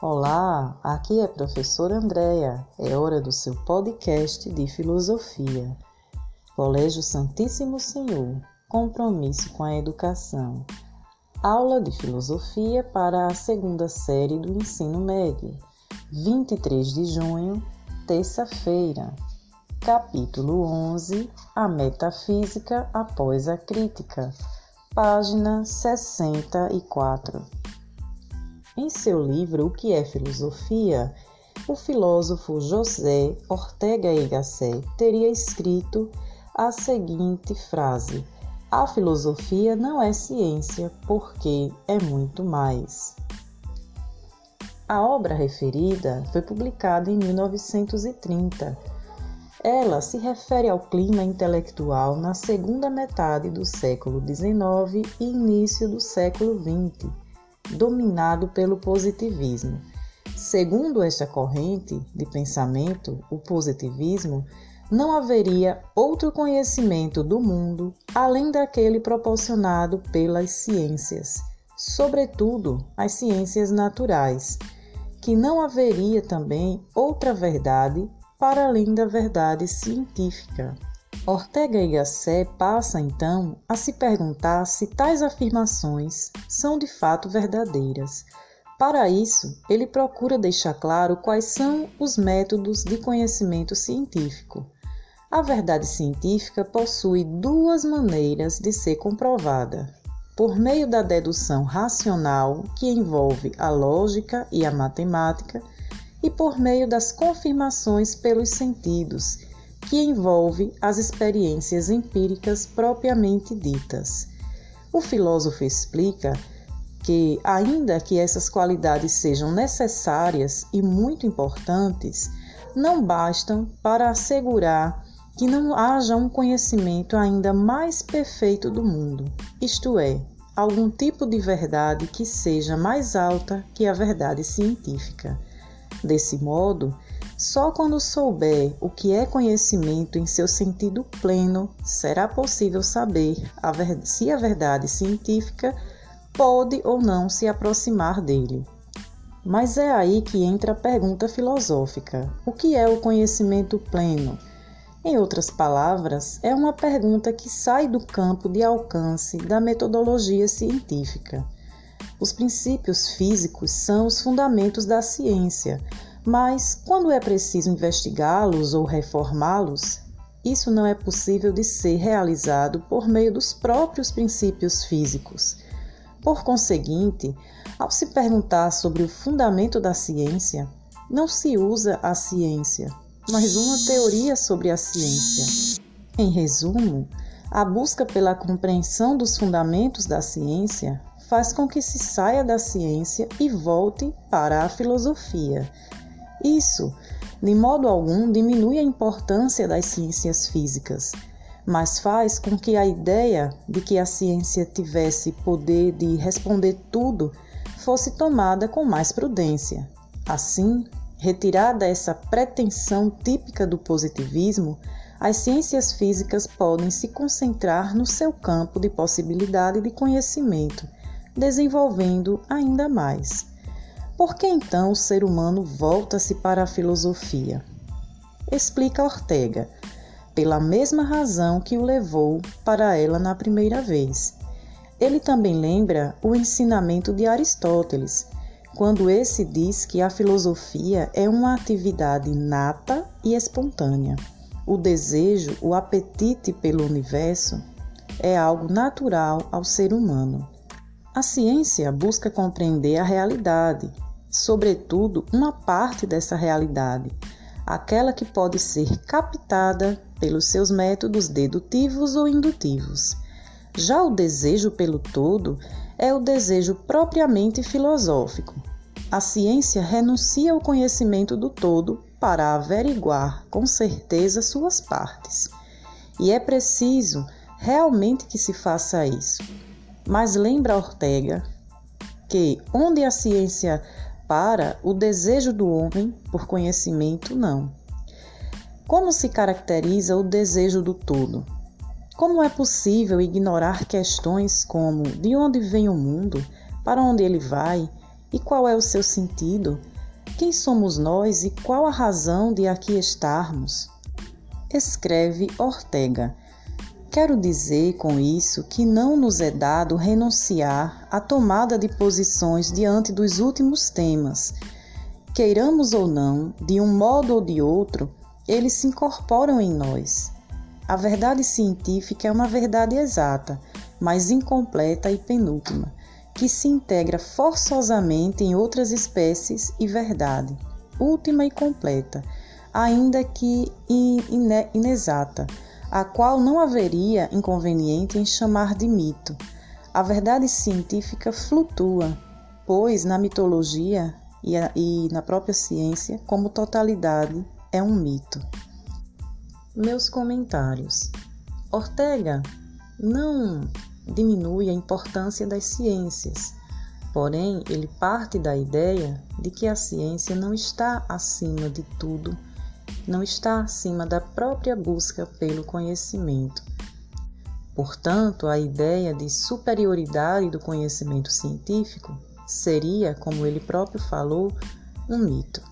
Olá, aqui é a professora Andréia. É hora do seu podcast de filosofia. Colégio Santíssimo Senhor. Compromisso com a educação. Aula de filosofia para a segunda série do ensino médio. 23 de junho, terça-feira. Capítulo 11: A metafísica após a crítica. Página 64. Em seu livro O que é Filosofia, o filósofo José Ortega y Gasset teria escrito a seguinte frase: A filosofia não é ciência porque é muito mais. A obra referida foi publicada em 1930. Ela se refere ao clima intelectual na segunda metade do século XIX e início do século XX dominado pelo positivismo. Segundo esta corrente de pensamento, o positivismo, não haveria outro conhecimento do mundo além daquele proporcionado pelas ciências, sobretudo as ciências naturais, que não haveria também outra verdade para além da verdade científica. Ortega y Gasset passa então a se perguntar se tais afirmações são de fato verdadeiras. Para isso, ele procura deixar claro quais são os métodos de conhecimento científico. A verdade científica possui duas maneiras de ser comprovada: por meio da dedução racional, que envolve a lógica e a matemática, e por meio das confirmações pelos sentidos que envolve as experiências empíricas propriamente ditas. O filósofo explica que, ainda que essas qualidades sejam necessárias e muito importantes, não bastam para assegurar que não haja um conhecimento ainda mais perfeito do mundo, isto é, algum tipo de verdade que seja mais alta que a verdade científica. Desse modo, só quando souber o que é conhecimento em seu sentido pleno, será possível saber a se a verdade científica pode ou não se aproximar dele. Mas é aí que entra a pergunta filosófica: o que é o conhecimento pleno? Em outras palavras, é uma pergunta que sai do campo de alcance da metodologia científica. Os princípios físicos são os fundamentos da ciência, mas quando é preciso investigá-los ou reformá-los, isso não é possível de ser realizado por meio dos próprios princípios físicos. Por conseguinte, ao se perguntar sobre o fundamento da ciência, não se usa a ciência, mas uma teoria sobre a ciência. Em resumo, a busca pela compreensão dos fundamentos da ciência faz com que se saia da ciência e volte para a filosofia, isso, de modo algum, diminui a importância das ciências físicas, mas faz com que a ideia de que a ciência tivesse poder de responder tudo fosse tomada com mais prudência. Assim, retirada essa pretensão típica do positivismo, as ciências físicas podem se concentrar no seu campo de possibilidade de conhecimento, desenvolvendo ainda mais. Por que então o ser humano volta-se para a filosofia? Explica Ortega, pela mesma razão que o levou para ela na primeira vez. Ele também lembra o ensinamento de Aristóteles, quando esse diz que a filosofia é uma atividade nata e espontânea. O desejo, o apetite pelo universo é algo natural ao ser humano. A ciência busca compreender a realidade, sobretudo uma parte dessa realidade, aquela que pode ser captada pelos seus métodos dedutivos ou indutivos. Já o desejo pelo todo é o desejo propriamente filosófico. A ciência renuncia ao conhecimento do todo para averiguar com certeza suas partes. E é preciso realmente que se faça isso. Mas lembra Ortega que onde a ciência para o desejo do homem por conhecimento, não. Como se caracteriza o desejo do todo? Como é possível ignorar questões como de onde vem o mundo, para onde ele vai e qual é o seu sentido, Quem somos nós e qual a razão de aqui estarmos? Escreve Ortega. Quero dizer com isso que não nos é dado renunciar à tomada de posições diante dos últimos temas. Queiramos ou não, de um modo ou de outro, eles se incorporam em nós. A verdade científica é uma verdade exata, mas incompleta e penúltima que se integra forçosamente em outras espécies e verdade, última e completa, ainda que inexata, a qual não haveria inconveniente em chamar de mito. A verdade científica flutua, pois na mitologia e, a, e na própria ciência, como totalidade, é um mito. Meus comentários. Ortega não diminui a importância das ciências. Porém, ele parte da ideia de que a ciência não está acima de tudo, não está acima da própria busca pelo conhecimento. Portanto, a ideia de superioridade do conhecimento científico seria, como ele próprio falou, um mito.